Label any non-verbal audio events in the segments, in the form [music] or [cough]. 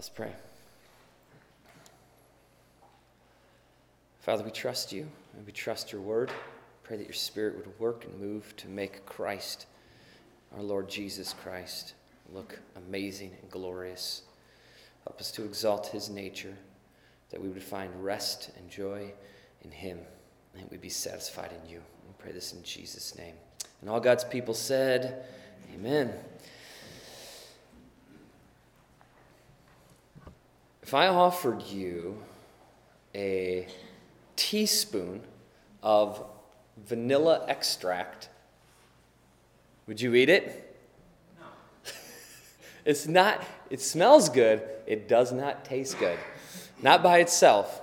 Let's pray. Father, we trust you and we trust your word. Pray that your spirit would work and move to make Christ, our Lord Jesus Christ, look amazing and glorious. Help us to exalt his nature, that we would find rest and joy in him, and we'd be satisfied in you. We pray this in Jesus' name. And all God's people said, Amen. If I offered you a teaspoon of vanilla extract, would you eat it? No. [laughs] it's not, it smells good, it does not taste good. Not by itself.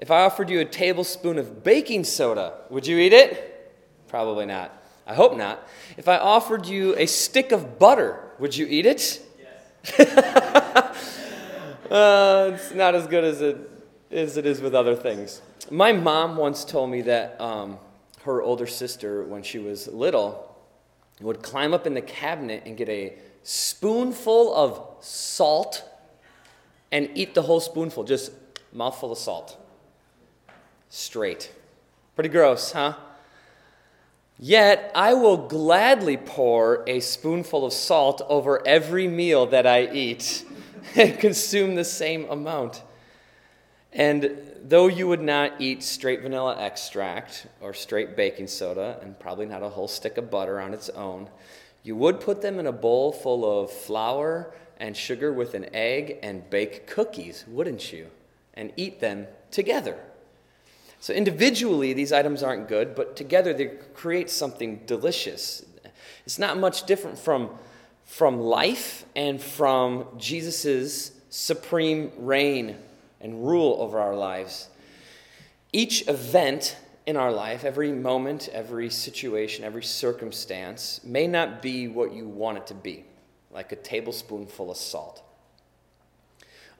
If I offered you a tablespoon of baking soda, would you eat it? Probably not. I hope not. If I offered you a stick of butter, would you eat it? Yes. [laughs] uh, it's not as good as it, as it is with other things. My mom once told me that um, her older sister, when she was little, would climb up in the cabinet and get a spoonful of salt and eat the whole spoonful, just mouthful of salt. Straight. Pretty gross, huh? Yet I will gladly pour a spoonful of salt over every meal that I eat [laughs] consume the same amount. And though you would not eat straight vanilla extract or straight baking soda, and probably not a whole stick of butter on its own, you would put them in a bowl full of flour and sugar with an egg and bake cookies, wouldn't you? And eat them together. So, individually, these items aren't good, but together they create something delicious. It's not much different from, from life and from Jesus' supreme reign and rule over our lives. Each event in our life, every moment, every situation, every circumstance, may not be what you want it to be, like a tablespoonful of salt.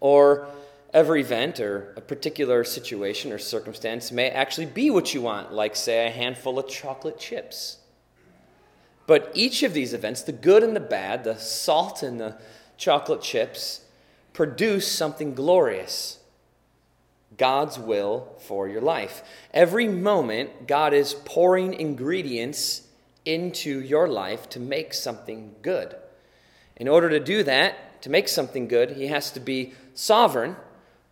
Or every event or a particular situation or circumstance may actually be what you want, like, say, a handful of chocolate chips. But each of these events, the good and the bad, the salt and the chocolate chips, produce something glorious God's will for your life. Every moment, God is pouring ingredients into your life to make something good. In order to do that, to make something good, He has to be sovereign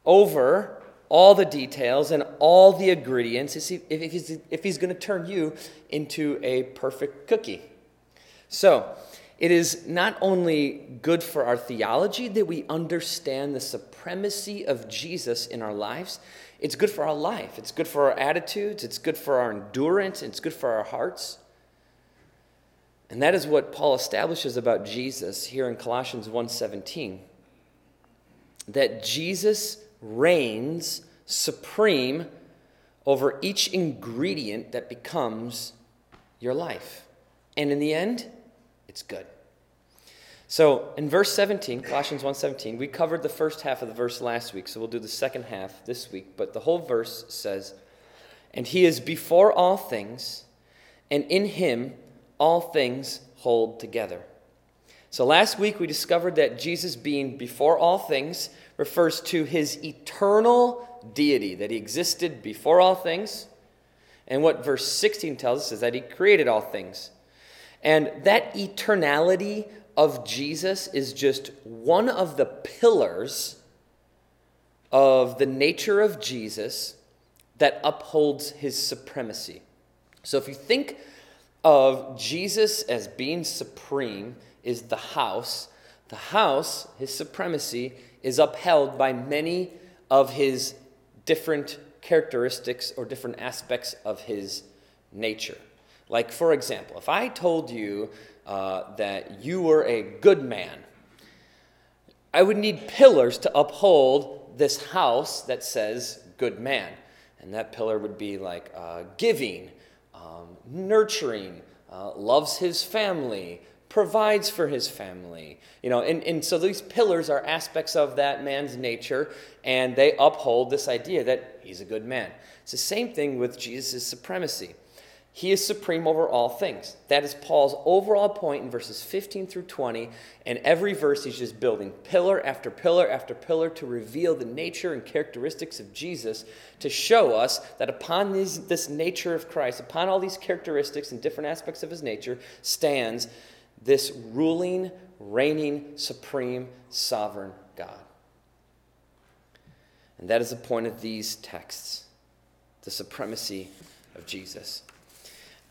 over all the details and all the ingredients if he's, if he's going to turn you into a perfect cookie. So, it is not only good for our theology that we understand the supremacy of Jesus in our lives, it's good for our life. It's good for our attitudes, it's good for our endurance, it's good for our hearts. And that is what Paul establishes about Jesus here in Colossians 1:17. That Jesus reigns supreme over each ingredient that becomes your life. And in the end, it's good. So in verse 17, Colossians 1:17, we covered the first half of the verse last week, so we'll do the second half this week, but the whole verse says, "And he is before all things, and in him all things hold together." So last week we discovered that Jesus being before all things refers to his eternal deity, that he existed before all things. And what verse 16 tells us is that he created all things. And that eternality of Jesus is just one of the pillars of the nature of Jesus that upholds his supremacy. So if you think of Jesus as being supreme, is the house. The house, his supremacy, is upheld by many of his different characteristics or different aspects of his nature. Like, for example, if I told you uh, that you were a good man, I would need pillars to uphold this house that says good man. And that pillar would be like uh, giving, um, nurturing, uh, loves his family, provides for his family. You know, and, and so these pillars are aspects of that man's nature, and they uphold this idea that he's a good man. It's the same thing with Jesus' supremacy. He is supreme over all things. That is Paul's overall point in verses 15 through 20. And every verse he's just building pillar after pillar after pillar to reveal the nature and characteristics of Jesus, to show us that upon these, this nature of Christ, upon all these characteristics and different aspects of his nature, stands this ruling, reigning, supreme, sovereign God. And that is the point of these texts the supremacy of Jesus.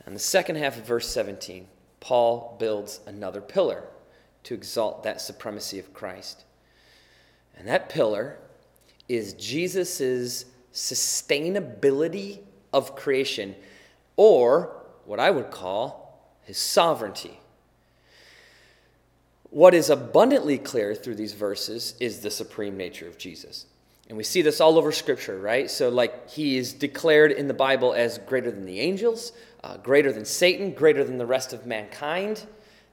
And the second half of verse 17, Paul builds another pillar to exalt that supremacy of Christ. And that pillar is Jesus' sustainability of creation, or what I would call his sovereignty. What is abundantly clear through these verses is the supreme nature of Jesus. And we see this all over Scripture, right? So, like, he is declared in the Bible as greater than the angels, uh, greater than Satan, greater than the rest of mankind,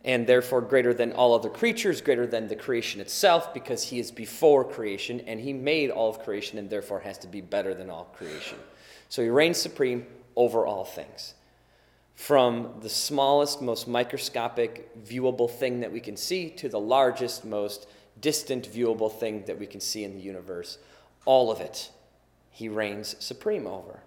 and therefore greater than all other creatures, greater than the creation itself, because he is before creation, and he made all of creation, and therefore has to be better than all creation. So, he reigns supreme over all things. From the smallest, most microscopic, viewable thing that we can see to the largest, most distant, viewable thing that we can see in the universe all of it, he reigns supreme over.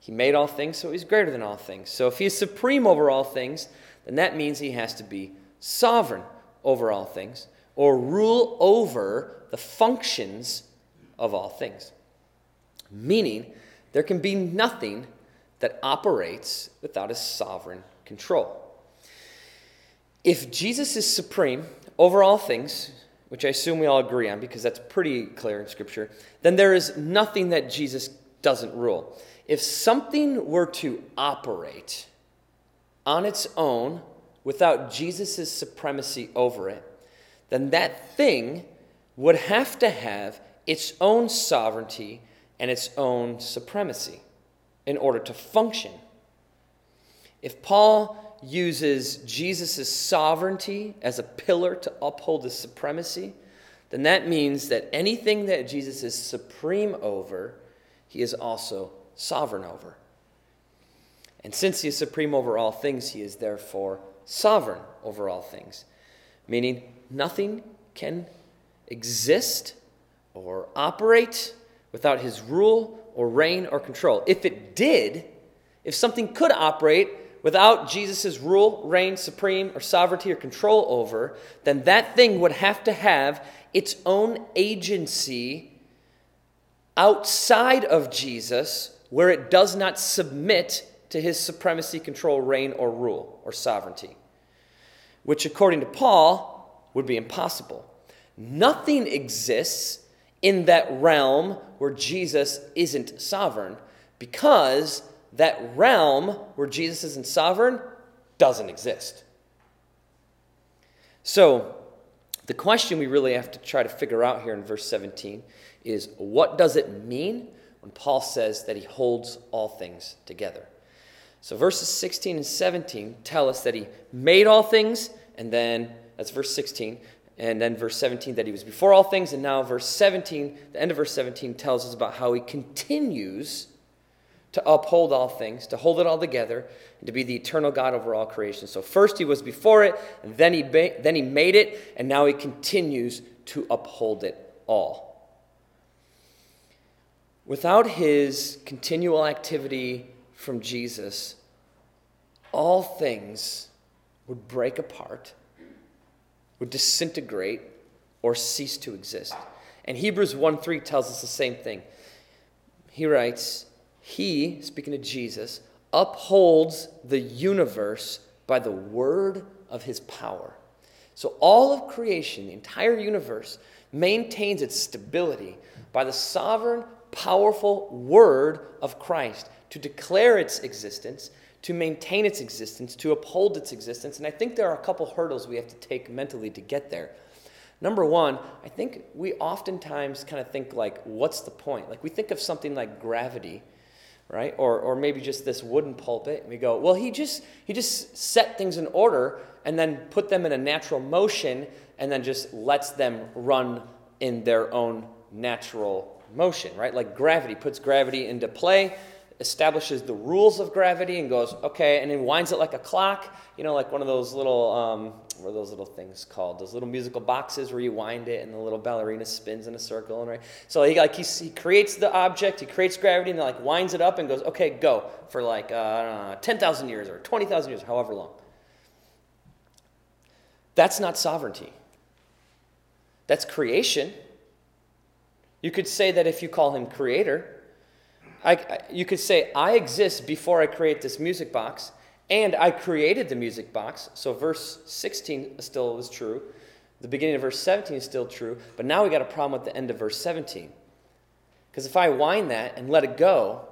He made all things, so he's greater than all things. So if he is supreme over all things, then that means he has to be sovereign over all things or rule over the functions of all things. Meaning, there can be nothing that operates without his sovereign control. If Jesus is supreme over all things, which I assume we all agree on because that's pretty clear in Scripture, then there is nothing that Jesus doesn't rule. If something were to operate on its own without Jesus' supremacy over it, then that thing would have to have its own sovereignty and its own supremacy in order to function. If Paul uses Jesus' sovereignty as a pillar to uphold his supremacy, then that means that anything that Jesus is supreme over, he is also sovereign over. And since he is supreme over all things, he is therefore sovereign over all things, meaning nothing can exist or operate without his rule or reign or control. If it did, if something could operate without Jesus' rule, reign, supreme, or sovereignty or control over, then that thing would have to have its own agency outside of Jesus where it does not submit to his supremacy, control, reign, or rule, or sovereignty, which, according to Paul, would be impossible. Nothing exists in that realm where Jesus isn't sovereign because that realm where Jesus isn't sovereign doesn't exist. So, the question we really have to try to figure out here in verse 17 is what does it mean when Paul says that he holds all things together? So, verses 16 and 17 tell us that he made all things, and then that's verse 16, and then verse 17 that he was before all things, and now verse 17, the end of verse 17 tells us about how he continues to uphold all things, to hold it all together, and to be the eternal God over all creation. So first he was before it, and then he, ba- then he made it, and now he continues to uphold it all. Without his continual activity from Jesus, all things would break apart, would disintegrate, or cease to exist. And Hebrews 1 3 tells us the same thing. He writes, he, speaking of Jesus, upholds the universe by the word of his power. So all of creation, the entire universe, maintains its stability by the sovereign, powerful word of Christ to declare its existence, to maintain its existence, to uphold its existence. And I think there are a couple hurdles we have to take mentally to get there. Number one, I think we oftentimes kind of think like, what's the point? Like we think of something like gravity right? Or, or maybe just this wooden pulpit. And we go, well, he just, he just set things in order and then put them in a natural motion and then just lets them run in their own natural motion, right? Like gravity puts gravity into play. establishes the rules of gravity and goes, okay, and then winds it like a clock, you know, like one of those little, um, what are those little things called? Those little musical boxes where you wind it and the little ballerina spins in a circle, and right? So he like he, he creates the object, he creates gravity, and then like winds it up and goes, okay, go for like uh, ten thousand years or twenty thousand years, however long. That's not sovereignty. That's creation. You could say that if you call him creator, I, you could say, I exist before I create this music box, and I created the music box. So verse 16 still is true. The beginning of verse 17 is still true. But now we got a problem with the end of verse 17. Because if I wind that and let it go,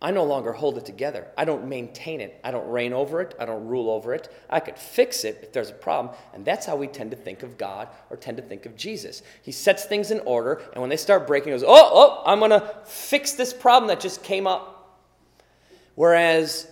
I no longer hold it together. I don't maintain it. I don't reign over it. I don't rule over it. I could fix it if there's a problem. And that's how we tend to think of God or tend to think of Jesus. He sets things in order, and when they start breaking, he goes, Oh, oh, I'm going to fix this problem that just came up. Whereas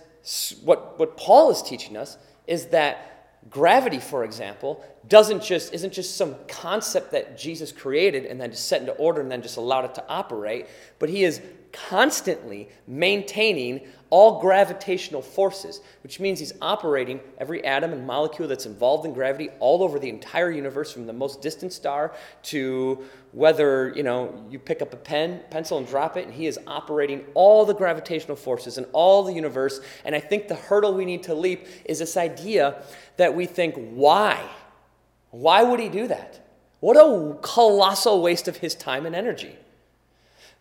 what, what Paul is teaching us is that gravity, for example, doesn't just isn't just some concept that Jesus created and then just set into order and then just allowed it to operate, but he is constantly maintaining all gravitational forces, which means he's operating every atom and molecule that's involved in gravity all over the entire universe, from the most distant star to whether you know you pick up a pen, pencil, and drop it, and he is operating all the gravitational forces in all the universe. And I think the hurdle we need to leap is this idea that we think, why? Why would he do that? What a colossal waste of his time and energy.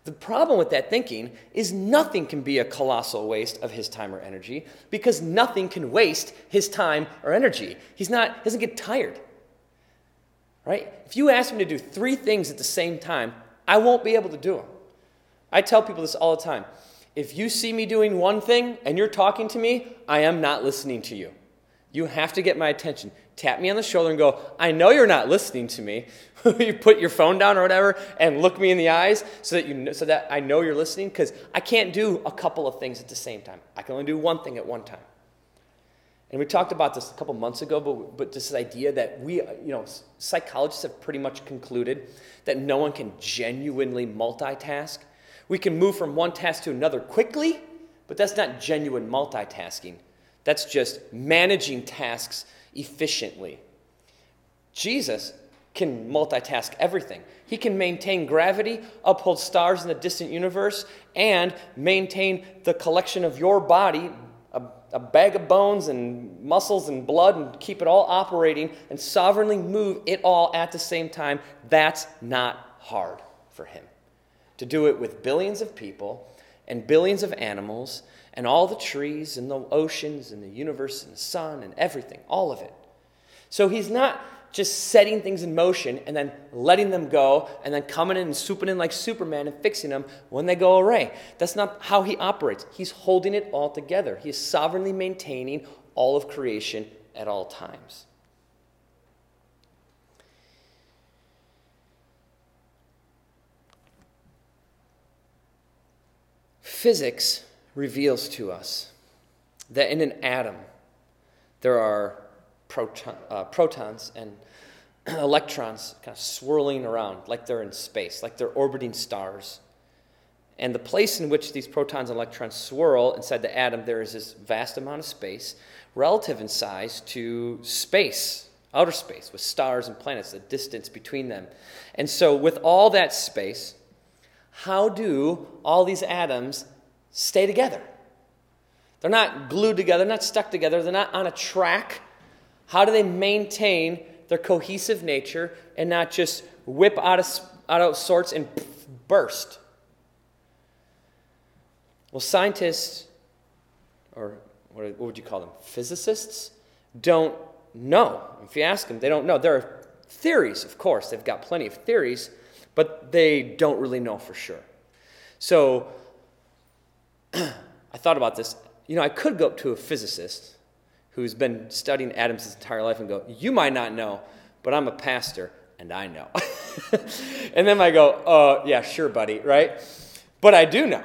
The problem with that thinking is nothing can be a colossal waste of his time or energy because nothing can waste his time or energy. He's not, he doesn't get tired. Right? If you ask me to do three things at the same time, I won't be able to do them. I tell people this all the time. If you see me doing one thing and you're talking to me, I am not listening to you. You have to get my attention tap me on the shoulder and go, I know you're not listening to me. [laughs] you put your phone down or whatever and look me in the eyes so that, you so that I know you're listening because I can't do a couple of things at the same time. I can only do one thing at one time. And we talked about this a couple months ago, but, but this idea that we, you know, psychologists have pretty much concluded that no one can genuinely multitask. We can move from one task to another quickly, but that's not genuine multitasking. That's just managing tasks efficiently. Jesus can multitask everything. He can maintain gravity, uphold stars in the distant universe, and maintain the collection of your body, a, a, bag of bones and muscles and blood, and keep it all operating and sovereignly move it all at the same time. That's not hard for him. To do it with billions of people and billions of animals and all the trees and the oceans and the universe and the sun and everything, all of it. So he's not just setting things in motion and then letting them go and then coming in and swooping in like Superman and fixing them when they go away. That's not how he operates. He's holding it all together. He is sovereignly maintaining all of creation at all times. Physics reveals to us that in an atom there are proton, uh, protons and [clears throat] electrons kind of swirling around like they're in space, like they're orbiting stars. And the place in which these protons and electrons swirl inside the atom, there is this vast amount of space, relative in size to space, outer space, with stars and planets, the distance between them. And so, with all that space, how do all these atoms stay together. They're not glued together, they're not stuck together, they're not on a track. How do they maintain their cohesive nature and not just whip out of, out of sorts and burst? Well, scientists, or what would you call them? Physicists, don't know. If you ask them, they don't know. There are theories, of course, they've got plenty of theories, but they don't really know for sure. So, [clears throat] I thought about this. You know, I could go up to a physicist who's been studying atoms his entire life and go, You might not know, but I'm a pastor and I know. [laughs] and then I go, uh, Yeah, sure, buddy, right? But I do know.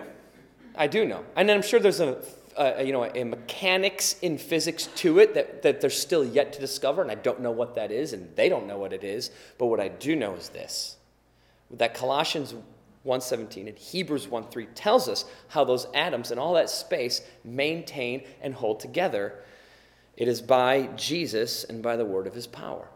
I do know. And I'm sure there's a, a you know, a mechanics in physics to it that, that they're still yet to discover, and I don't know what that is, and they don't know what it is. But what I do know is this that Colossians 1:17 and Hebrews 1:3 tells us how those atoms and all that space maintain and hold together. It is by Jesus and by the word of his power.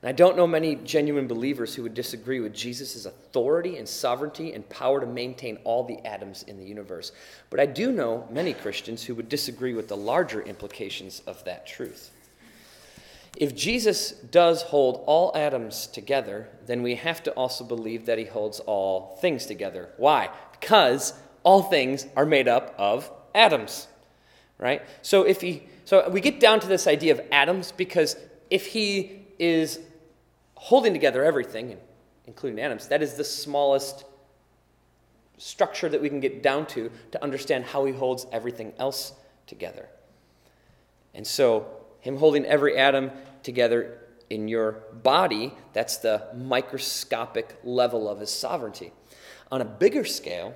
And I don't know many genuine believers who would disagree with Jesus' authority and sovereignty and power to maintain all the atoms in the universe. But I do know many Christians who would disagree with the larger implications of that truth. If Jesus does hold all atoms together, then we have to also believe that he holds all things together. Why? Because all things are made up of atoms. Right? So if he so we get down to this idea of atoms because if he is holding together everything, including atoms, that is the smallest structure that we can get down to to understand how he holds everything else together. And so, him holding every atom together in your body, that's the microscopic level of his sovereignty. On a bigger scale,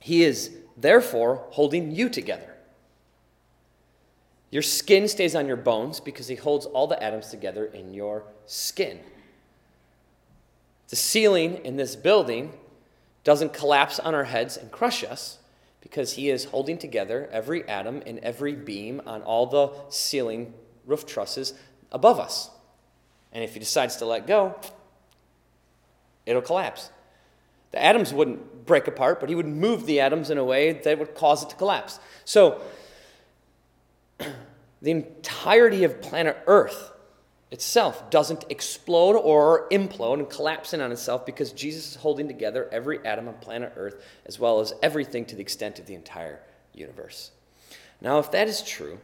he is therefore holding you together. Your skin stays on your bones because he holds all the atoms together in your skin. The ceiling in this building doesn't collapse on our heads and crush us because he is holding together every atom and every beam on all the ceiling roof trusses above us. And if he decides to let go, it'll collapse. The atoms wouldn't break apart, but he would move the atoms in a way that would cause it to collapse. So, the entirety of planet Earth itself doesn't explode or implode and collapse in on itself because Jesus is holding together every atom on planet Earth as well as everything to the extent of the entire universe. Now, if that is true,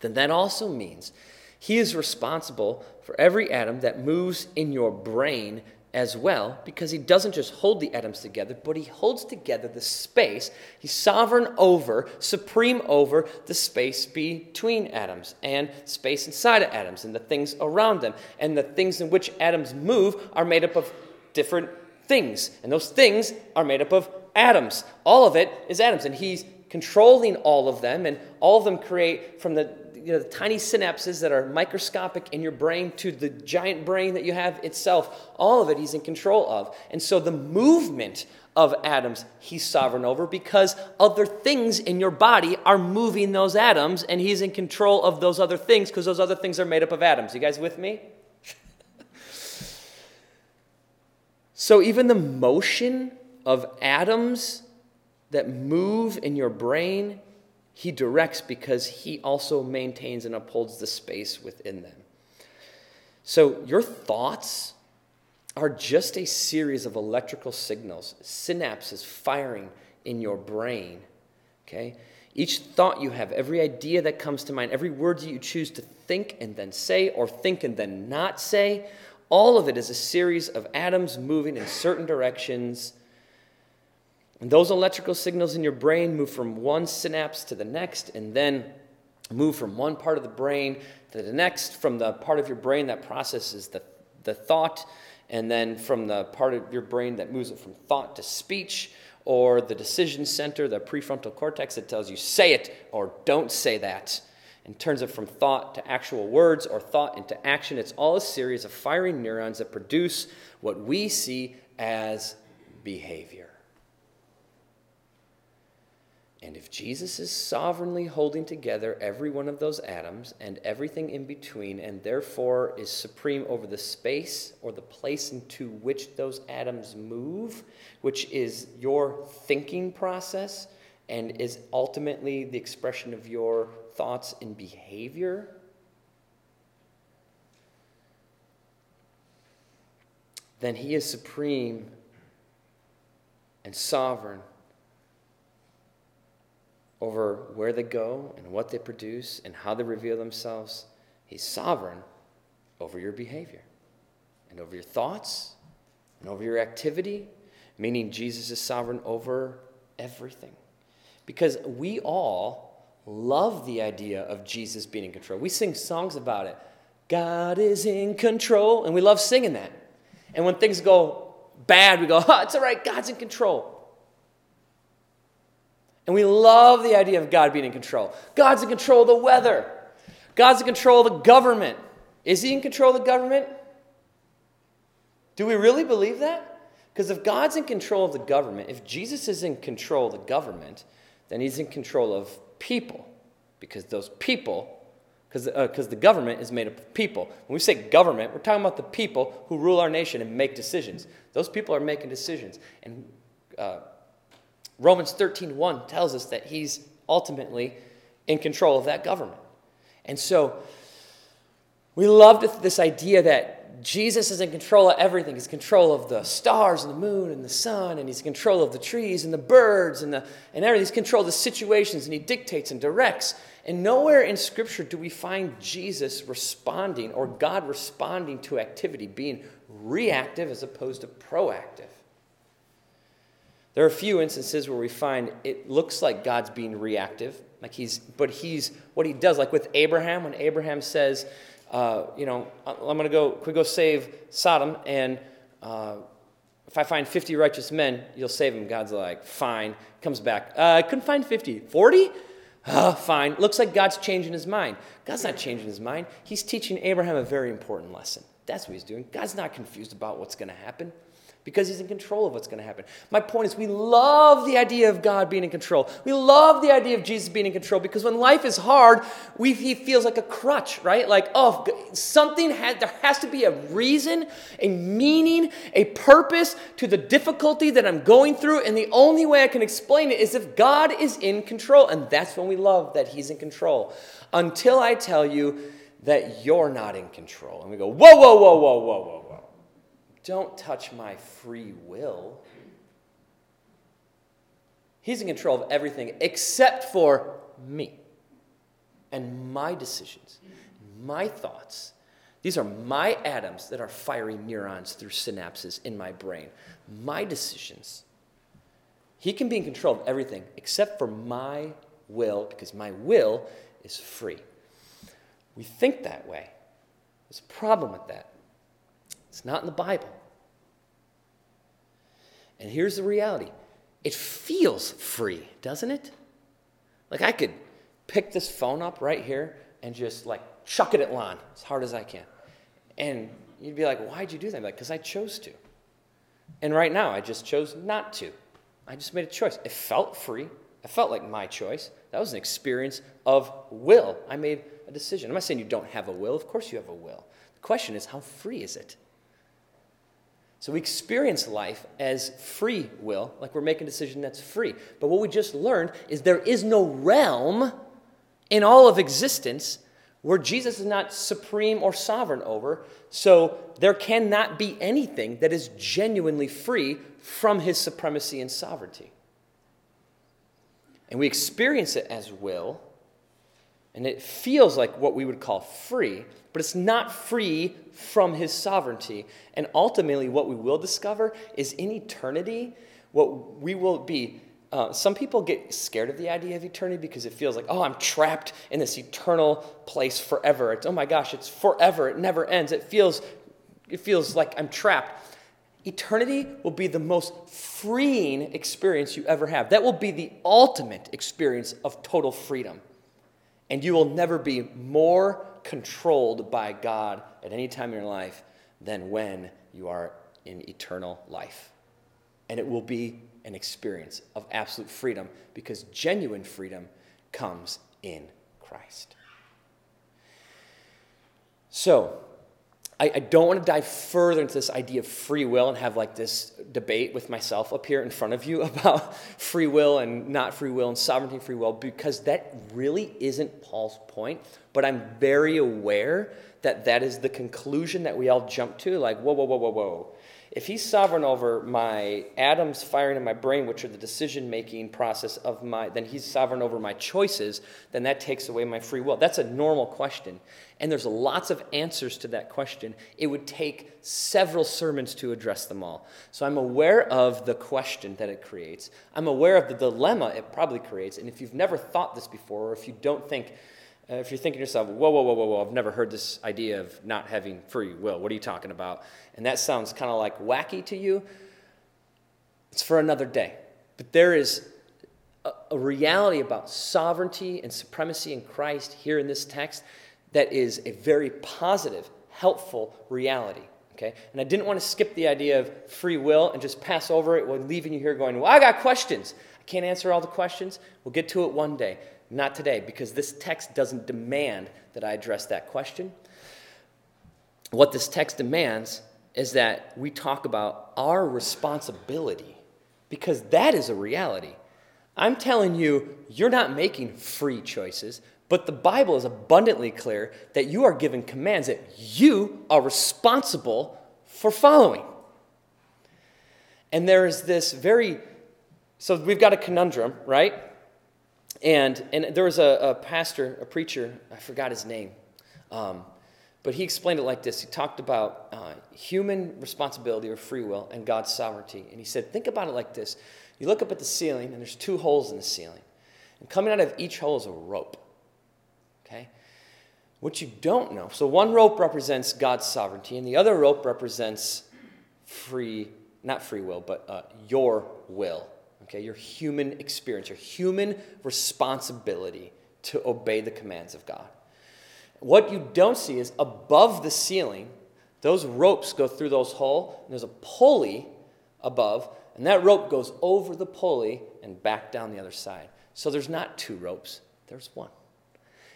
then that also means he is responsible for every atom that moves in your brain as well because he doesn't just hold the atoms together, but he holds together the space. He's sovereign over, supreme over the space between atoms and space inside of atoms and the things around them. And the things in which atoms move are made up of different things. And those things are made up of atoms. All of it is atoms. And he's controlling all of them, and all of them create from the you know, the tiny synapses that are microscopic in your brain to the giant brain that you have itself, all of it he's in control of. And so the movement of atoms he's sovereign over because other things in your body are moving those atoms and he's in control of those other things because those other things are made up of atoms. You guys with me? [laughs] so even the motion of atoms that move in your brain he directs because he also maintains and upholds the space within them. So your thoughts are just a series of electrical signals, synapses firing in your brain. Okay? Each thought you have, every idea that comes to mind, every word that you choose to think and then say, or think and then not say, all of it is a series of atoms moving in certain directions and those electrical signals in your brain move from one synapse to the next and then move from one part of the brain to the next, from the part of your brain that processes the, the thought, and then from the part of your brain that moves it from thought to speech, or the decision center, the prefrontal cortex that tells you say it or don't say that, and turns it from thought to actual words or thought into action. It's all a series of firing neurons that produce what we see as behavior. And if Jesus is sovereignly holding together every one of those atoms and everything in between, and therefore is supreme over the space or the place into which those atoms move, which is your thinking process and is ultimately the expression of your thoughts and behavior, then he is supreme and sovereign over where they go and what they produce and how they reveal themselves. He's sovereign over your behavior and over your thoughts and over your activity, meaning Jesus is sovereign over everything. Because we all love the idea of Jesus being in control. We sing songs about it. God is in control, and we love singing that. And when things go bad, we go, oh, it's all right, God's in control. And we love the idea of God being in control. God's in control of the weather, God's in control of the government. Is He in control of the government? Do we really believe that? Because if God's in control of the government, if Jesus is in control of the government, then he's in control of people. Because those people because uh, the government is made up of people. When we say government, we're talking about the people who rule our nation and make decisions. Those people are making decisions. And uh, Romans 13.1 tells us that he's ultimately in control of that government. And so we love this idea that Jesus is in control of everything. He's in control of the stars and the moon and the sun, and he's in control of the trees and the birds and, the, and everything. He's in control of the situations, and he dictates and directs. And nowhere in Scripture do we find Jesus responding or God responding to activity, being reactive as opposed to proactive. There are a few instances where we find it looks like God's being reactive, like he's, but he's what he does, like with Abraham, when Abraham says, uh, you know, I'm going to go, could go save Sodom, and uh, if I find 50 righteous men, you'll save them. God's like, fine. Comes back, uh, I couldn't find 50. 40? Oh, fine. Looks like God's changing his mind. God's not changing his mind. He's teaching Abraham a very important lesson. That's what he's doing. God's not confused about what's going to happen because he's in control of what's going to happen. My point is, we love the idea of God being in control. We love the idea of Jesus being in control because when life is hard, we, he feels like a crutch, right? Like, oh, something has, there has to be a reason, a meaning, a purpose to the difficulty that I'm going through. And the only way I can explain it is if God is in control. And that's when we love that he's in control. Until I tell you that you're not in control. And we go, whoa, whoa, whoa, whoa, whoa, whoa. Don't touch my free will. He's in control of everything except for me and my decisions, my thoughts. These are my atoms that are firing neurons through synapses in my brain, my decisions. He can be in control of everything except for my will, because my will is free. We think that way. There's a problem with that. It's not in the Bible. And here's the reality it feels free, doesn't it? Like I could pick this phone up right here and just like chuck it at Lon as hard as I can. And you'd be like, why'd you do that? like, because I chose to. And right now, I just chose not to. I just made a choice. It felt free. It felt like my choice. That was an experience of will. I made a decision. I'm not saying you don't have a will. Of course, you have a will. The question is, how free is it? So we experience life as free will, like we're making a decision that's free. But what we just learned is there is no realm in all of existence where Jesus is not supreme or sovereign over. So there cannot be anything that is genuinely free from his supremacy and sovereignty. And we experience it as will, and it feels like what we would call free, but it's not free from his sovereignty. And ultimately, what we will discover is in eternity, what we will be. Uh, some people get scared of the idea of eternity because it feels like, oh, I'm trapped in this eternal place forever. It's, oh my gosh, it's forever. It never ends. It feels, it feels like I'm trapped. Eternity will be the most freeing experience you ever have. That will be the ultimate experience of total freedom. And you will never be more controlled by God at any time in your life than when you are in eternal life. And it will be an experience of absolute freedom because genuine freedom comes in Christ. So, I, I don't want to dive further into this idea of free will and have like this debate with myself up here in front of you [laughs] about free will and not free will and sovereignty and free will because that really isn't Paul's point. But I'm very aware that that is the conclusion that we all jump to like, whoa, whoa, whoa, whoa, whoa. If he's sovereign over my atoms firing in my brain, which are the decision making process of my, then he's sovereign over my choices, then that takes away my free will. That's a normal question. And there's lots of answers to that question. It would take several sermons to address them all. So I'm aware of the question that it creates. I'm aware of the dilemma it probably creates. And if you've never thought this before, or if you don't think, uh, if you're thinking to yourself, whoa, whoa, whoa, whoa, whoa, I've never heard this idea of not having free will. What are you talking about? And that sounds kind of like wacky to you. It's for another day. But there is a, a reality about sovereignty and supremacy in Christ here in this text that is a very positive, helpful reality. Okay? And I didn't want to skip the idea of free will and just pass over it leaving you here going, Well, I got questions. I can't answer all the questions. We'll get to it one day. Not today, because this text doesn't demand that I address that question. What this text demands is that we talk about our responsibility, because that is a reality. I'm telling you, you're not making free choices, but the Bible is abundantly clear that you are given commands that you are responsible for following. And there is this very, so we've got a conundrum, right? And, and there was a, a pastor, a preacher, I forgot his name, um, but he explained it like this. He talked about uh, human responsibility or free will and God's sovereignty. And he said, think about it like this you look up at the ceiling, and there's two holes in the ceiling. And coming out of each hole is a rope. Okay? What you don't know, so one rope represents God's sovereignty, and the other rope represents free, not free will, but uh, your will. Okay? Your human experience, your human responsibility to obey the commands of God. What you don't see is above the ceiling, those ropes go through those holes, and there's a pulley above and that rope goes over the pulley and back down the other side. So there's not two ropes, there's one.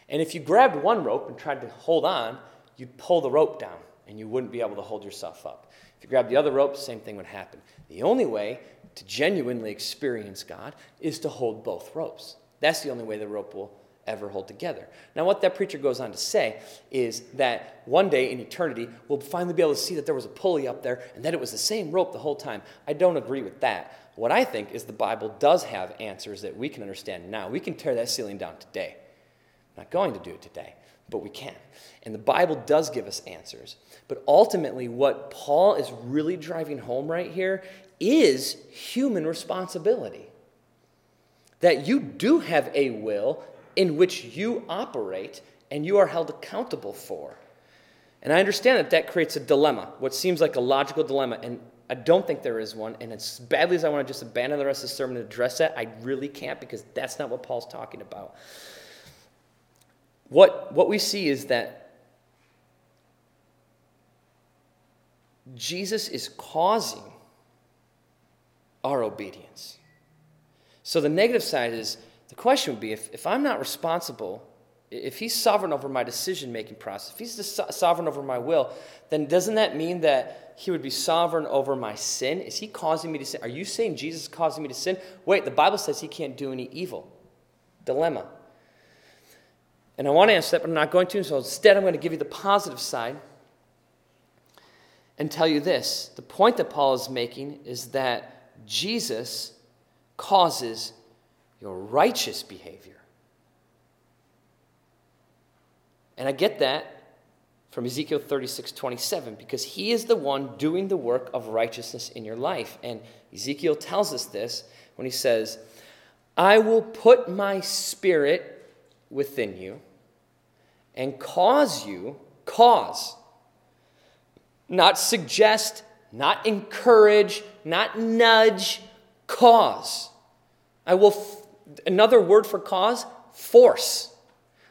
And if you grabbed one rope and tried to hold on, you'd pull the rope down and you wouldn't be able to hold yourself up. If you grabbed the other rope, same thing would happen. The only way to genuinely experience God is to hold both ropes. That's the only way the rope will ever hold together. Now, what that preacher goes on to say is that one day in eternity, we'll finally be able to see that there was a pulley up there and that it was the same rope the whole time. I don't agree with that. What I think is the Bible does have answers that we can understand now. We can tear that ceiling down today. I'm not going to do it today, but we can. And the Bible does give us answers. But ultimately, what Paul is really driving home right here is human responsibility. That you do have a will in which you operate and you are held accountable for. And I understand that that creates a dilemma, what seems like a logical dilemma, and I don't think there is one. And as badly as I want to just abandon the rest of the sermon and address that, I really can't because that's not what Paul's talking about. What, what we see is that Jesus is causing our obedience. So the negative side is the question would be if, if I'm not responsible, if he's sovereign over my decision making process, if he's so- sovereign over my will, then doesn't that mean that he would be sovereign over my sin? Is he causing me to sin? Are you saying Jesus is causing me to sin? Wait, the Bible says he can't do any evil. Dilemma. And I want to answer that, but I'm not going to. So instead, I'm going to give you the positive side and tell you this. The point that Paul is making is that Jesus causes your righteous behavior. And I get that from Ezekiel 36 27, because he is the one doing the work of righteousness in your life. And Ezekiel tells us this when he says, I will put my spirit within you and cause you, cause, not suggest, not encourage, not nudge, cause. I will another word for cause, force,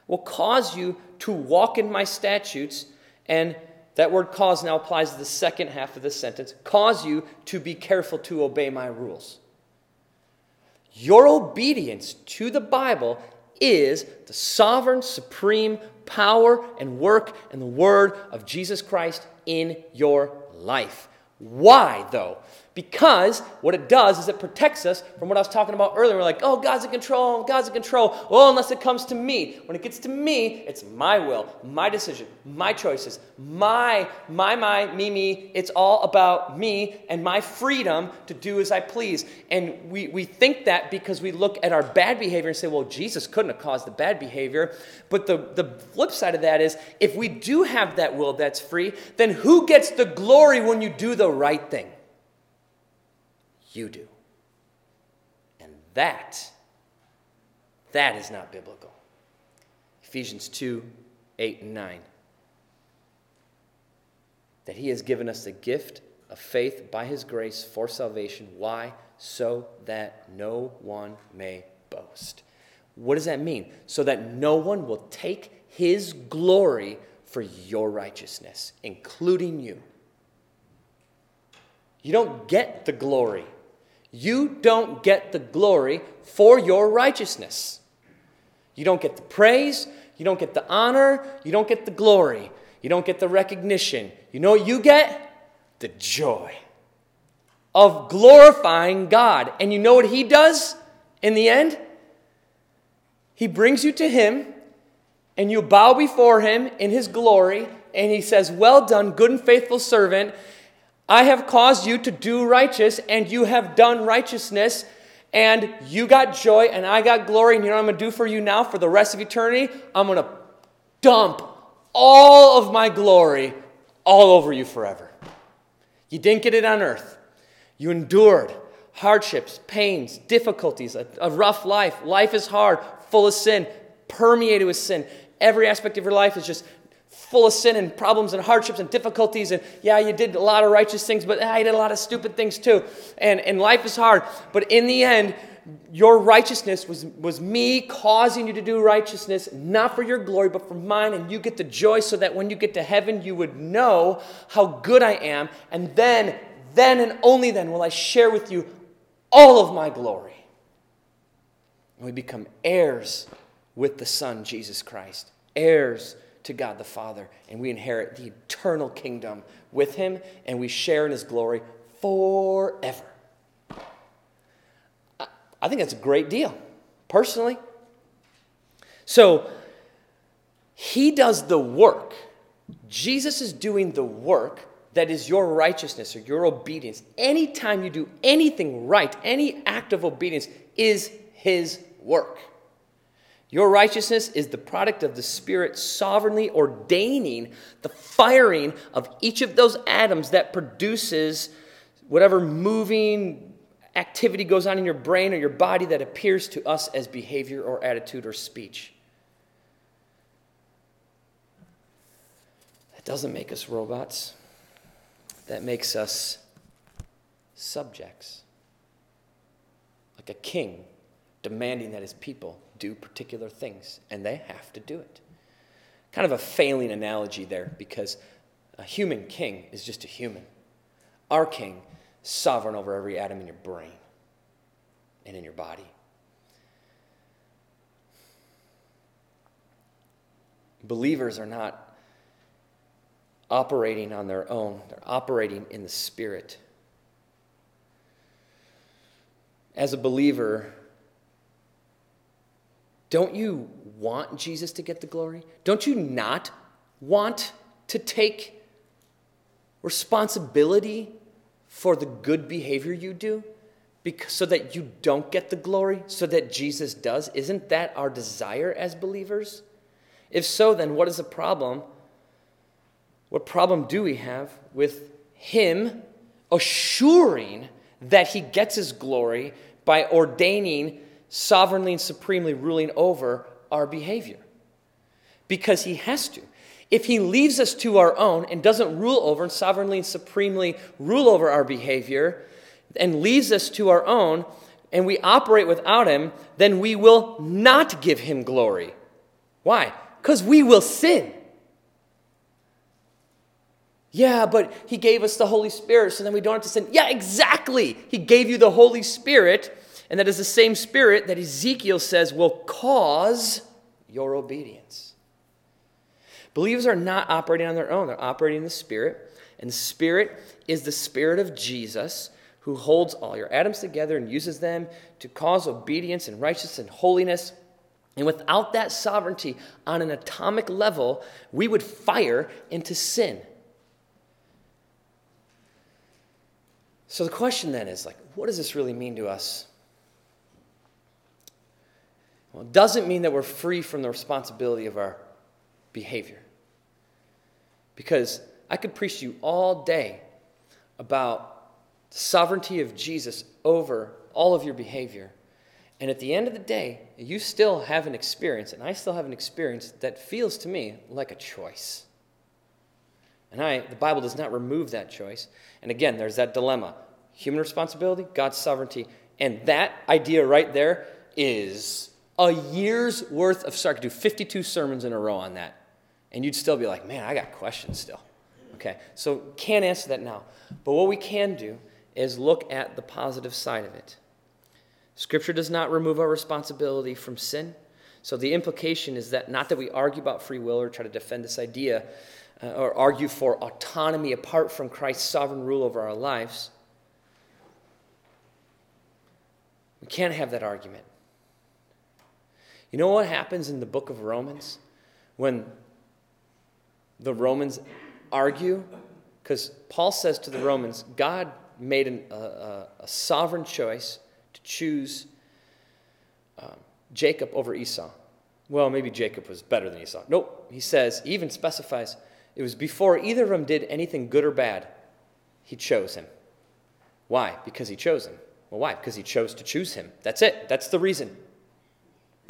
will cause you to walk in my statutes. And that word cause now applies to the second half of the sentence cause you to be careful to obey my rules. Your obedience to the Bible is the sovereign, supreme power and work and the word of Jesus Christ in your life. Why, though? Because what it does is it protects us from what I was talking about earlier. We're like, oh, God's in control, God's in control. Well, unless it comes to me. When it gets to me, it's my will, my decision, my choices, my, my, my, me, me. It's all about me and my freedom to do as I please. And we, we think that because we look at our bad behavior and say, well, Jesus couldn't have caused the bad behavior. But the, the flip side of that is if we do have that will that's free, then who gets the glory when you do the right thing? You do. And that, that is not biblical. Ephesians 2 8 and 9. That he has given us the gift of faith by his grace for salvation. Why? So that no one may boast. What does that mean? So that no one will take his glory for your righteousness, including you. You don't get the glory. You don't get the glory for your righteousness. You don't get the praise. You don't get the honor. You don't get the glory. You don't get the recognition. You know what you get? The joy of glorifying God. And you know what He does in the end? He brings you to Him, and you bow before Him in His glory, and He says, Well done, good and faithful servant. I have caused you to do righteous, and you have done righteousness, and you got joy, and I got glory. And you know what I'm going to do for you now for the rest of eternity? I'm going to dump all of my glory all over you forever. You didn't get it on earth. You endured hardships, pains, difficulties, a, a, rough life. Life is hard, full of sin, permeated with sin. Every aspect of your life is just full of sin and problems and hardships and difficulties. And yeah, you did a lot of righteous things, but ah, I did a lot of stupid things too. And, and life is hard. But in the end, your righteousness was, was me causing you to do righteousness, not for your glory, but for mine. And you get the joy so that when you get to heaven, you would know how good I am. And then, then and only then will I share with you all of my glory. And we become heirs with the Son, Jesus Christ, heirs to God the Father, and we inherit the eternal kingdom with Him, and we share in His glory forever. I think that's a great deal, personally. So, He does the work. Jesus is doing the work that is your righteousness or your obedience. Anytime you do anything right, any act of obedience is His work. Your righteousness is the product of the Spirit sovereignly ordaining the firing of each of those atoms that produces whatever moving activity goes on in your brain or your body that appears to us as behavior or attitude or speech. That doesn't make us robots, that makes us subjects. Like a king demanding that his people do particular things, and they have to do it. Kind of a failing analogy there because a human king is just a human. Our king, sovereign over every atom in your brain and in your body. Believers are not operating on their own, they're operating in the Spirit. As a believer, don't you want Jesus to get the glory? Don't you not want to take responsibility for the good behavior you do because, so that you don't get the glory, so that Jesus does? Isn't that our desire as believers? If so, then what is the problem? What problem do we have with Him assuring that He gets His glory by ordaining sovereignly and supremely ruling over our behavior. Because he has to. If he leaves us to our own and doesn't rule over and sovereignly and supremely rule over our behavior and leaves us to our own and we operate without him, then we will not give him glory. Why? Because we will sin. Yeah, but he gave us the Holy Spirit so then we don't have to sin. Yeah, exactly. He gave you the Holy Spirit and that is the same spirit that Ezekiel says will cause your obedience. Believers are not operating on their own, they're operating in the Spirit. And the Spirit is the Spirit of Jesus who holds all your atoms together and uses them to cause obedience and righteousness and holiness. And without that sovereignty on an atomic level, we would fire into sin. So the question then is like, what does this really mean to us well, it doesn't mean that we're free from the responsibility of our behavior. Because I could preach to you all day about the sovereignty of Jesus over all of your behavior. And at the end of the day, you still have an experience, and I still have an experience that feels to me like a choice. And I, the Bible does not remove that choice. And again, there's that dilemma human responsibility, God's sovereignty. And that idea right there is a year's worth of, sorry, I could do 52 sermons in a row on that. And you'd still be like, man, I got questions still. Okay, so can't answer that now. But what we can do is look at the positive side of it. Scripture does not remove our responsibility from sin. So the implication is that not that we argue about free will or try to defend this idea uh, or argue for autonomy apart from Christ's sovereign rule over our lives. We can't have that argument. You know what happens in the book of Romans when the Romans argue? Because Paul says to the Romans, God made an, a, a, sovereign choice to choose um, Jacob over Esau. Well, maybe Jacob was better than Esau. Nope. He says, he even specifies, it was before either of them did anything good or bad, he chose him. Why? Because he chose him. Well, why? Because he chose to choose him. That's it. That's the reason.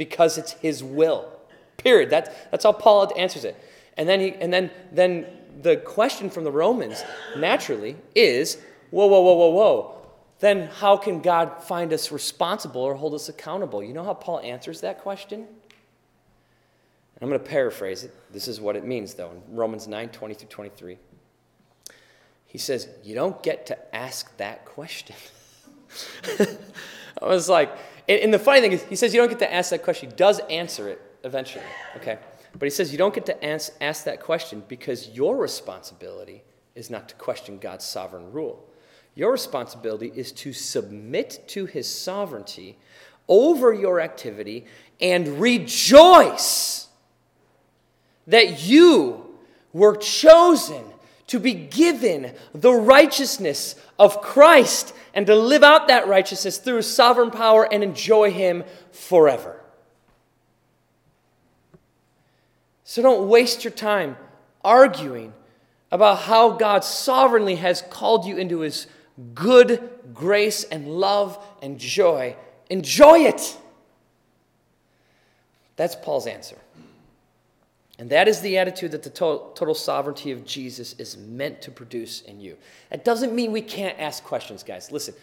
Because it's his will. Period. That, that's how Paul answers it. And then he and then then the question from the Romans naturally is, whoa, whoa, whoa, whoa, whoa. Then how can God find us responsible or hold us accountable? You know how Paul answers that question? I'm going to paraphrase it. This is what it means, though, in Romans 9 20 through 23. He says, You don't get to ask that question. [laughs] I was like, and the funny thing is, he says you don't get to ask that question. He does answer it eventually, okay? But he says you don't get to ask, ask that question because your responsibility is not to question God's sovereign rule. Your responsibility is to submit to his sovereignty over your activity and rejoice that you were chosen to be given the righteousness of Christ and to live out that righteousness through his sovereign power and enjoy him forever. So don't waste your time arguing about how God sovereignly has called you into his good grace and love and joy. Enjoy it. That's Paul's answer. And that is the attitude that the total, total, sovereignty of Jesus is meant to produce in you. That doesn't mean we can't ask questions, guys. Listen,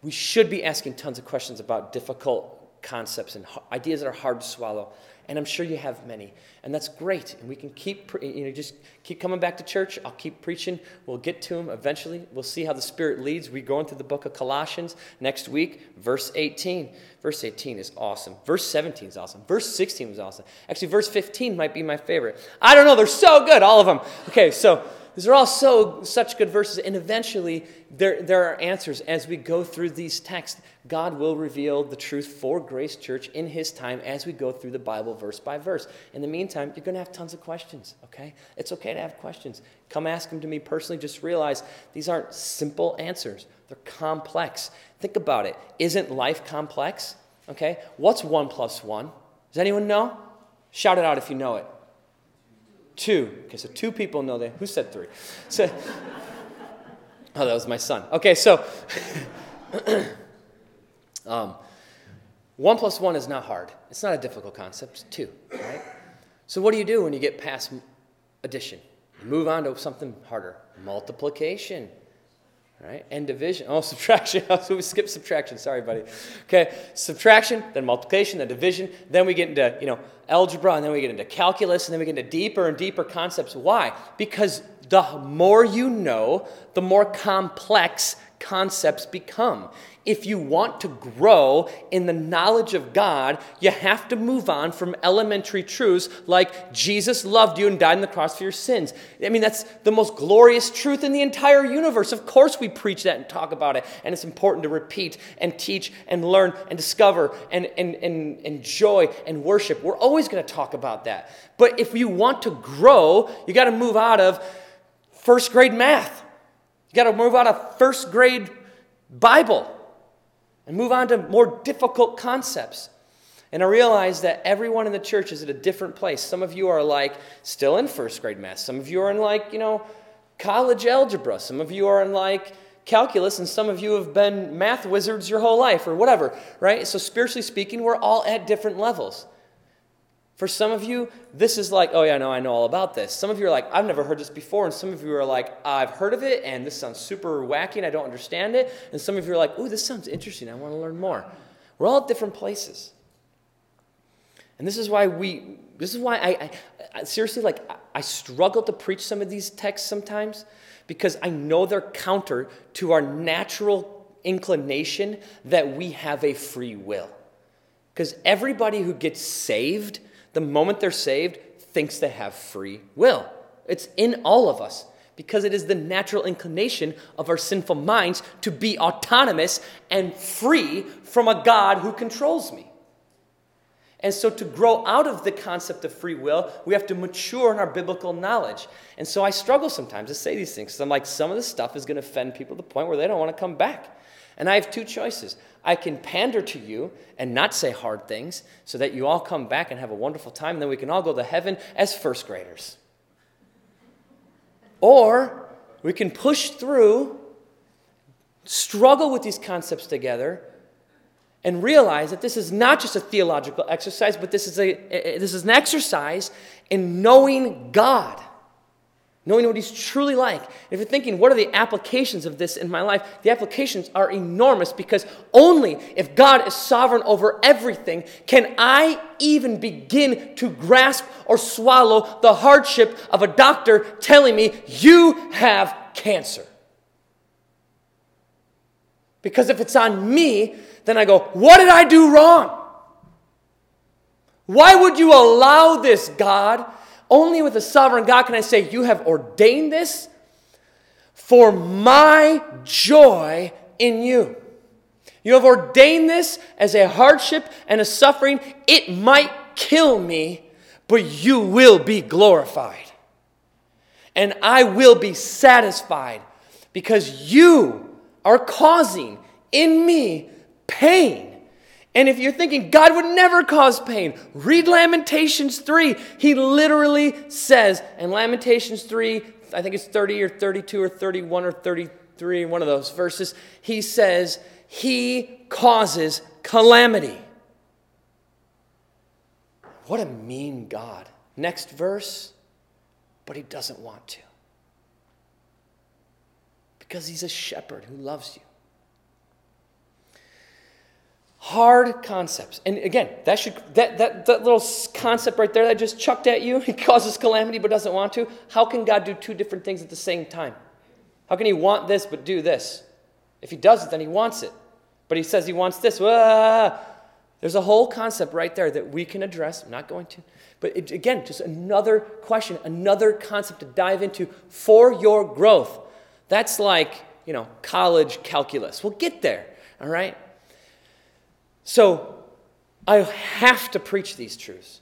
we should be asking tons of questions about difficult concepts and ideas that are hard to swallow and I'm sure you have many. And that's great. And we can keep, you know, just keep coming back to church. I'll keep preaching. We'll get to them eventually. We'll see how the Spirit leads. We're going through the book of Colossians next week, verse 18. Verse 18 is awesome. Verse 17 is awesome. Verse 16 was awesome. Actually, verse 15 might be my favorite. I don't know. They're so good, all of them. Okay, so these are all so such good verses, and eventually there, there are answers as we go through these texts. God will reveal the truth for Grace Church in His time as we go through the Bible verse by verse. In the meantime, you're going to have tons of questions, okay? It's okay to have questions. Come ask them to me personally. Just realize these aren't simple answers, they're complex. Think about it. Isn't life complex? Okay? What's one plus one? Does anyone know? Shout it out if you know it. Two. Okay, so two people know that. Who said three? So, [laughs] oh, that was my son. Okay, so [clears throat] um, one plus one is not hard. It's not a difficult concept. It's two, right? So what do you do when you get past addition? You move on to something harder. Multiplication right? And division. Oh, [laughs] subtraction. so we skip subtraction. Sorry, buddy. Okay, subtraction, then multiplication, then division. Then we get into, you know, algebra, and then we get into calculus, and then we get into deeper and deeper concepts. Why? Because the more you know, the more complex concepts become. If you want to grow in the knowledge of God, you have to move on from elementary truths like Jesus loved you and died on the cross for your sins. I mean, that's the most glorious truth in the entire universe. Of course, we preach that and talk about it, and it's important to repeat and teach and learn and discover and, and, and enjoy and worship. We're always going to talk about that. But if you want to grow, you got to move out of first grade math. You got to move out of first grade Bible and move on to more difficult concepts. And I realize that everyone in the church is at a different place. Some of you are like still in first grade math. Some of you are in like, you know, college algebra. Some of you are in like calculus, and some of you have been math wizards your whole life or whatever, right? So, spiritually speaking, we're all at different levels. For some of you, this is like, oh yeah, no, I know all about this. Some of you are like, I've never heard this before. And some of you are like, I've heard of it and this sounds super wacky and I don't understand it. And some of you are like, oh, this sounds interesting. I want to learn more. We're all at different places. And this is why we, this is why I, I, I seriously, like, I struggle to preach some of these texts sometimes because I know they're counter to our natural inclination that we have a free will. Because everybody who gets saved, the moment they're saved, thinks they have free will. It's in all of us because it is the natural inclination of our sinful minds to be autonomous and free from a God who controls me. And so, to grow out of the concept of free will, we have to mature in our biblical knowledge. And so, I struggle sometimes to say these things because I'm like, some of this stuff is going to offend people to the point where they don't want to come back. And I have two choices. I can pander to you and not say hard things so that you all come back and have a wonderful time, and then we can all go to heaven as first graders. Or we can push through, struggle with these concepts together, and realize that this is not just a theological exercise, but this is, a, this is an exercise in knowing God, knowing what He's truly like. If you're thinking, what are the applications of this in my life? The applications are enormous because only if God is sovereign over everything can I even begin to grasp or swallow the hardship of a doctor telling me, you have cancer. Because if it's on me, then I go, What did I do wrong? Why would you allow this, God? Only with a sovereign God can I say, You have ordained this for my joy in you. You have ordained this as a hardship and a suffering. It might kill me, but you will be glorified. And I will be satisfied because you are causing in me pain. And if you're thinking God would never cause pain, read Lamentations 3. He literally says in Lamentations 3, I think it's 30 or 32 or 31 or 33, one of those verses, he says, He causes calamity. What a mean God. Next verse, but he doesn't want to. Because he's a shepherd who loves you hard concepts. And again, that should that, that, that little concept right there that just chucked at you, [laughs] it causes calamity but doesn't want to. How can God do two different things at the same time? How can he want this but do this? If he does it, then he wants it. But he says he wants this. Ah, there's a whole concept right there that we can address. I'm not going to. But it, again, just another question, another concept to dive into for your growth. That's like, you know, college calculus. We'll get there, all right? So I have to preach these truths.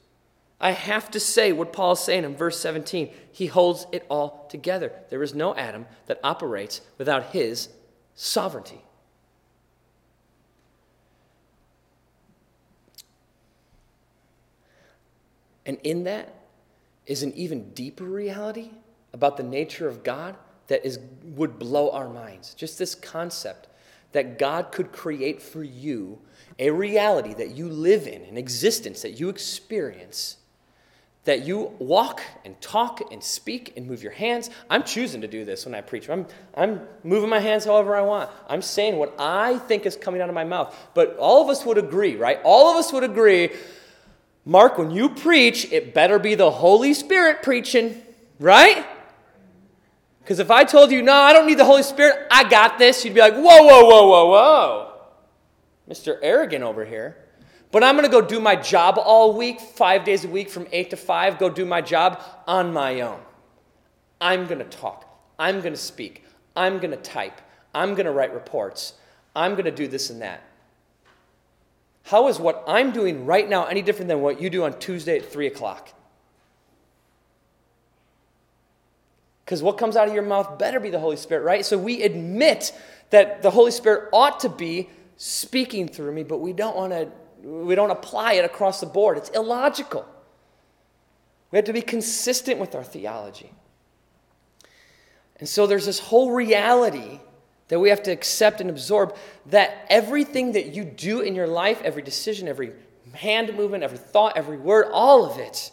I have to say what Paul is saying in verse 17. He holds it all together. There is no atom that operates without his sovereignty. And in that is an even deeper reality about the nature of God that is, would blow our minds. Just this concept that God could create for you a reality that you live in, an existence that you experience, that you walk and talk and speak and move your hands. I'm choosing to do this when I preach. I'm, I'm moving my hands however I want. I'm saying what I think is coming out of my mouth. But all of us would agree, right? All of us would agree, Mark, when you preach, it better be the Holy Spirit preaching, right? Because if I told you, no, I don't need the Holy Spirit, I got this, you'd be like, whoa, whoa, whoa, whoa, whoa. Mr. Arrogant over here. But I'm going to go do my job all week, five days a week from eight to five, go do my job on my own. I'm going to talk. I'm going to speak. I'm going to type. I'm going to write reports. I'm going to do this and that. How is what I'm doing right now any different than what you do on Tuesday at 3 o'clock? Because what comes out of your mouth better be the Holy Spirit, right? So we admit that the Holy Spirit ought to be speaking through me, but we don't want to we don't apply it across the board. It's illogical. We have to be consistent with our theology. And so there's this whole reality that we have to accept and absorb that everything that you do in your life, every decision, every hand movement, every thought, every word, all of it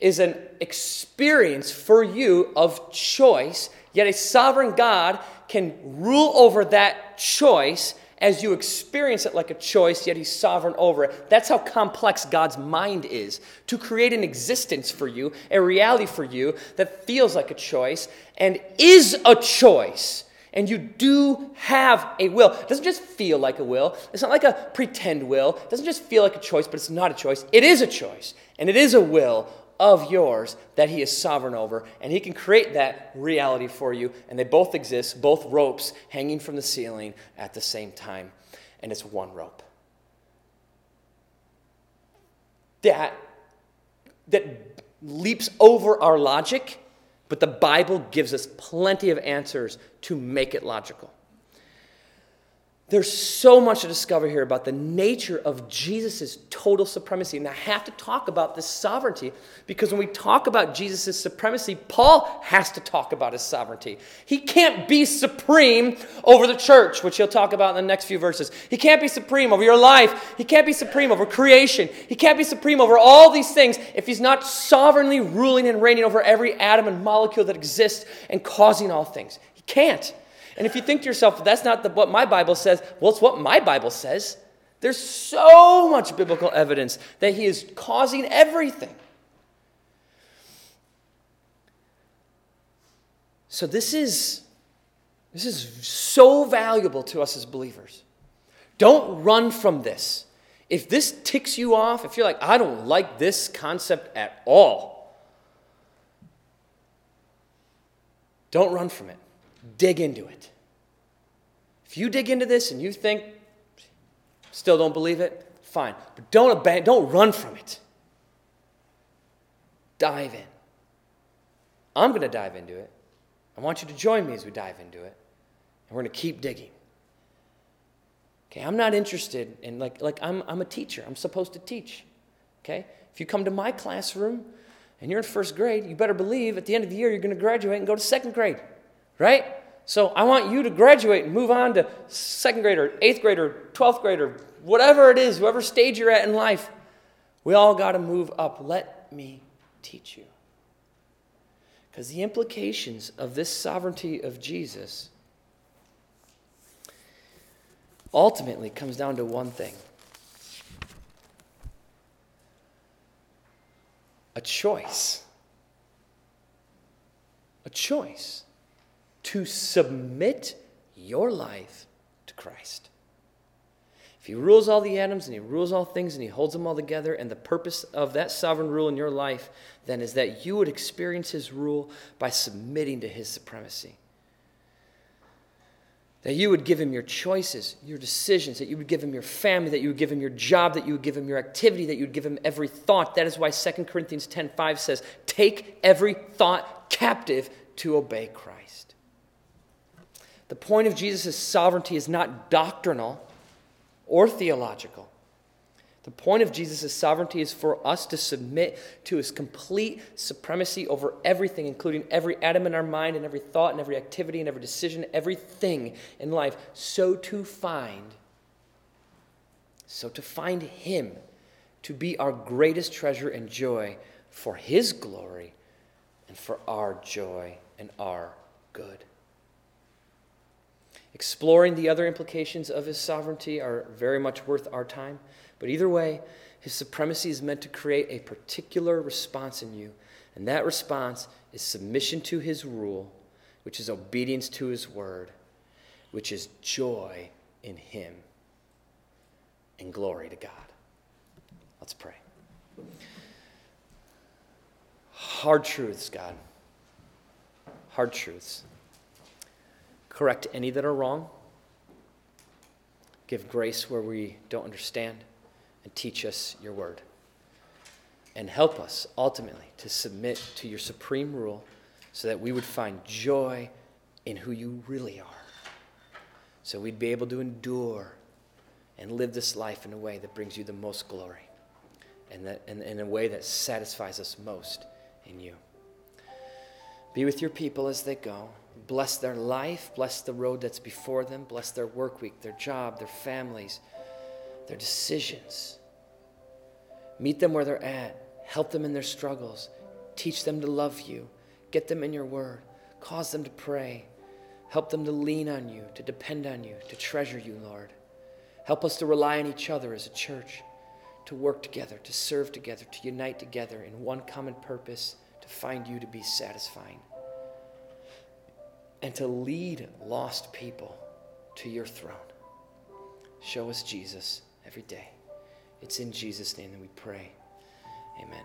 is an experience for you of choice, yet a sovereign God can rule over that choice as you experience it like a choice, yet He's sovereign over it. That's how complex God's mind is to create an existence for you, a reality for you that feels like a choice and is a choice. And you do have a will. It doesn't just feel like a will. It's not like a pretend will. It doesn't just feel like a choice, but it's not a choice. It is a choice. And it is a will of yours that he is sovereign over, and he can create that reality for you. And they both exist, both ropes hanging from the ceiling at the same time. And it's one rope. That, that leaps over our logic, but the Bible gives us plenty of answers to make it logical. There's so much to discover here about the nature of Jesus' total supremacy. And I have to talk about this sovereignty because when we talk about Jesus' supremacy, Paul has to talk about his sovereignty. He can't be supreme over the church, which he'll talk about in the next few verses. He can't be supreme over your life. He can't be supreme over creation. He can't be supreme over all these things if he's not sovereignly ruling and reigning over every atom and molecule that exists and causing all things. He can't. And if you think to yourself, that's not the, what my Bible says, well, it's what my Bible says. There's so much biblical evidence that he is causing everything. So this is this is so valuable to us as believers. Don't run from this. If this ticks you off, if you're like, I don't like this concept at all, don't run from it. Dig into it. If you dig into this and you think, still don't believe it, fine. But don't, abandon, don't run from it. Dive in. I'm going to dive into it. I want you to join me as we dive into it. And we're going to keep digging. Okay, I'm not interested in, like, like I'm, I'm a teacher. I'm supposed to teach. Okay? If you come to my classroom and you're in first grade, you better believe at the end of the year you're going to graduate and go to second grade. Right? So I want you to graduate and move on to second grade or eighth grade or 12th grade or whatever it is, whoever stage you're at in life. We all got to move up. Let me teach you. Because the implications of this sovereignty of Jesus ultimately comes down to one thing a choice. A choice to submit your life to Christ. If He rules all the atoms and He rules all things and He holds them all together, and the purpose of that sovereign rule in your life then is that you would experience His rule by submitting to His supremacy. That you would give him your choices, your decisions, that you would give him your family, that you would give him your job, that you would give him your activity, that you would give him every thought. That is why 2 Corinthians 10:5 says, "Take every thought captive to obey Christ." The point of Jesus' sovereignty is not doctrinal or theological. The point of Jesus' sovereignty is for us to submit to his complete supremacy over everything, including every atom in our mind and every thought and every activity and every decision, everything in life, so to find, so to find him to be our greatest treasure and joy for his glory and for our joy and our good. Exploring the other implications of his sovereignty are very much worth our time. But either way, his supremacy is meant to create a particular response in you. And that response is submission to his rule, which is obedience to his word, which is joy in him and glory to God. Let's pray. Hard truths, God. Hard truths correct any that are wrong, give grace where we don't understand, and teach us your word. And help us ultimately to submit to your supreme rule so that we would find joy in who you really are. So we'd be able to endure and live this life in a way that brings you the most glory and that, in, in a way that satisfies us most in you. Be with your people as they go. Bless their life, bless the road that's before them, bless their work week, their job, their families, their decisions. Meet them where they're at, help them in their struggles, teach them to love you, get them in your word, cause them to pray, help them to lean on you, to depend on you, to treasure you, Lord. Help us to rely on each other as a church, to work together, to serve together, to unite together in one common purpose, to find you to be satisfying, and to lead lost people to your throne. Show us Jesus every day. It's in Jesus' name that we pray. Amen.